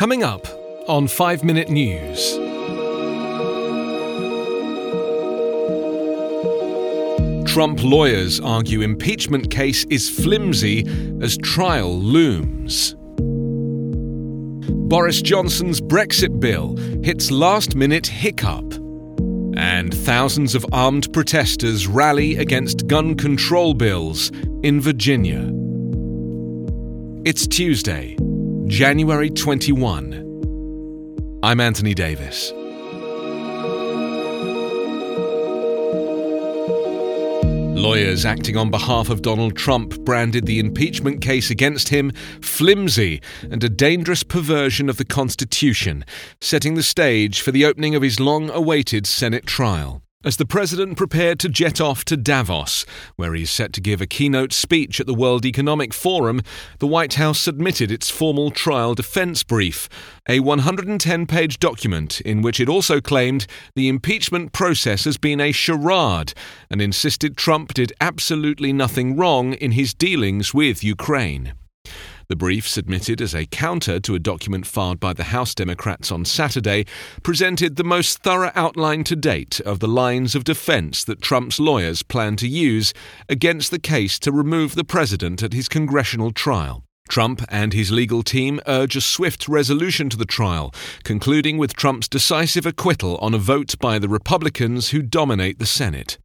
Coming up on 5 Minute News. Trump lawyers argue impeachment case is flimsy as trial looms. Boris Johnson's Brexit bill hits last minute hiccup. And thousands of armed protesters rally against gun control bills in Virginia. It's Tuesday, January 21. I'm Anthony Davis. Lawyers acting on behalf of Donald Trump branded the impeachment case against him flimsy and a dangerous perversion of the Constitution, setting the stage for the opening of his long awaited Senate trial. As the president prepared to jet off to Davos, where he's set to give a keynote speech at the World Economic Forum, the White House submitted its formal trial defense brief, a 110 page document in which it also claimed the impeachment process has been a charade and insisted Trump did absolutely nothing wrong in his dealings with Ukraine. The brief, submitted as a counter to a document filed by the House Democrats on Saturday, presented the most thorough outline to date of the lines of defense that Trump's lawyers plan to use against the case to remove the president at his congressional trial. Trump and his legal team urge a swift resolution to the trial, concluding with Trump's decisive acquittal on a vote by the Republicans who dominate the Senate.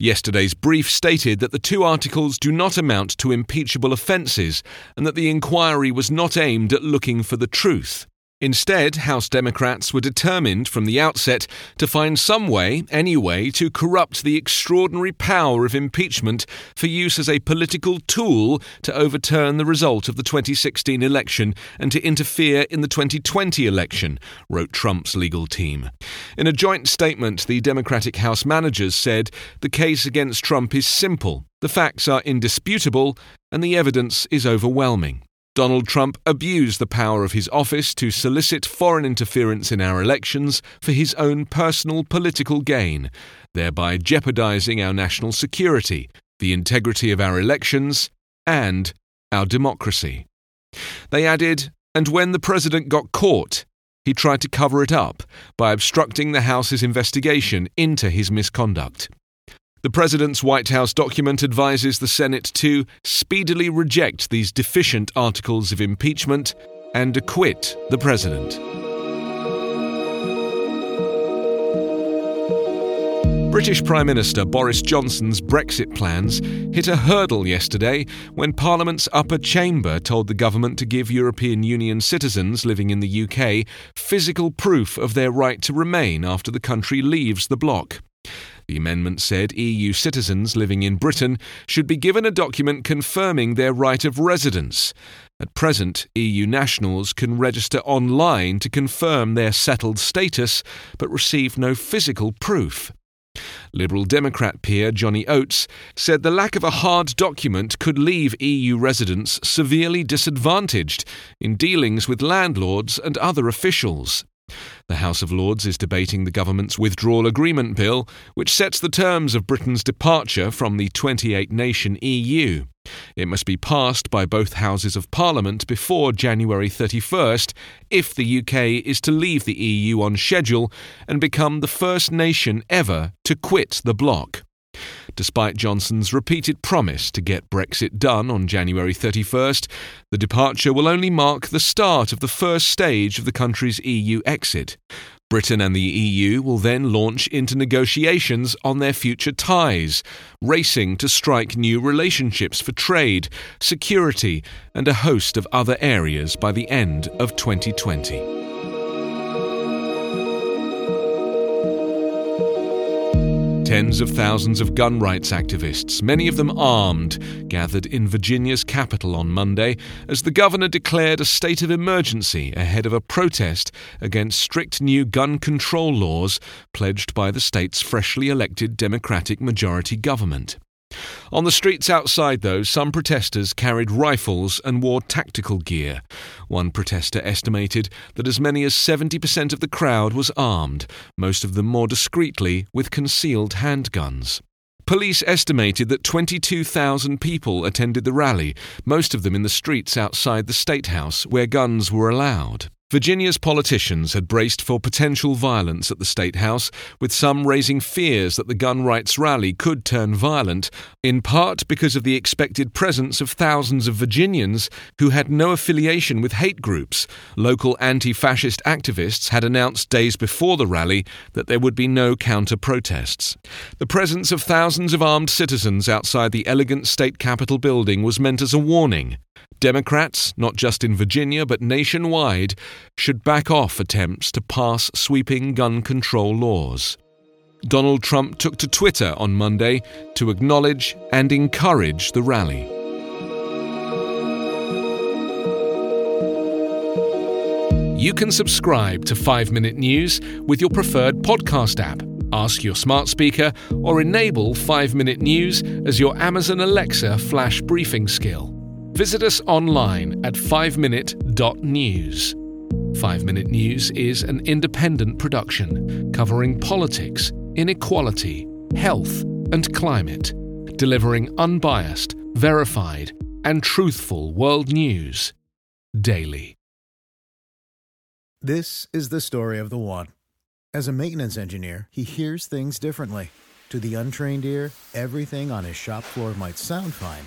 Yesterday's brief stated that the two articles do not amount to impeachable offences and that the inquiry was not aimed at looking for the truth. Instead, House Democrats were determined from the outset to find some way, any way, to corrupt the extraordinary power of impeachment for use as a political tool to overturn the result of the 2016 election and to interfere in the 2020 election, wrote Trump's legal team. In a joint statement, the Democratic House managers said the case against Trump is simple, the facts are indisputable, and the evidence is overwhelming. Donald Trump abused the power of his office to solicit foreign interference in our elections for his own personal political gain, thereby jeopardizing our national security, the integrity of our elections, and our democracy. They added, and when the president got caught, he tried to cover it up by obstructing the House's investigation into his misconduct. The President's White House document advises the Senate to speedily reject these deficient articles of impeachment and acquit the President. British Prime Minister Boris Johnson's Brexit plans hit a hurdle yesterday when Parliament's upper chamber told the government to give European Union citizens living in the UK physical proof of their right to remain after the country leaves the bloc. The amendment said EU citizens living in Britain should be given a document confirming their right of residence. At present, EU nationals can register online to confirm their settled status, but receive no physical proof. Liberal Democrat peer Jonny Oates said the lack of a hard document could leave EU residents severely disadvantaged in dealings with landlords and other officials. The House of Lords is debating the government's withdrawal agreement bill, which sets the terms of Britain's departure from the 28 nation EU. It must be passed by both Houses of Parliament before January 31st if the UK is to leave the EU on schedule and become the first nation ever to quit the bloc. Despite Johnson's repeated promise to get Brexit done on January 31st, the departure will only mark the start of the first stage of the country's EU exit. Britain and the EU will then launch into negotiations on their future ties, racing to strike new relationships for trade, security, and a host of other areas by the end of 2020. Tens of thousands of gun rights activists, many of them armed, gathered in Virginia's capital on Monday as the governor declared a state of emergency ahead of a protest against strict new gun control laws pledged by the state's freshly elected Democratic majority government. On the streets outside, though, some protesters carried rifles and wore tactical gear. One protester estimated that as many as 70% of the crowd was armed, most of them more discreetly with concealed handguns. Police estimated that 22,000 people attended the rally, most of them in the streets outside the State House, where guns were allowed. Virginia's politicians had braced for potential violence at the State House, with some raising fears that the gun rights rally could turn violent, in part because of the expected presence of thousands of Virginians who had no affiliation with hate groups. Local anti fascist activists had announced days before the rally that there would be no counter protests. The presence of thousands of armed citizens outside the elegant state capitol building was meant as a warning. Democrats, not just in Virginia but nationwide, should back off attempts to pass sweeping gun control laws. Donald Trump took to Twitter on Monday to acknowledge and encourage the rally. You can subscribe to 5 Minute News with your preferred podcast app. Ask your smart speaker or enable 5 Minute News as your Amazon Alexa flash briefing skill. Visit us online at 5minute.news. 5 Minute News is an independent production covering politics, inequality, health, and climate, delivering unbiased, verified, and truthful world news daily. This is the story of the one. As a maintenance engineer, he hears things differently. To the untrained ear, everything on his shop floor might sound fine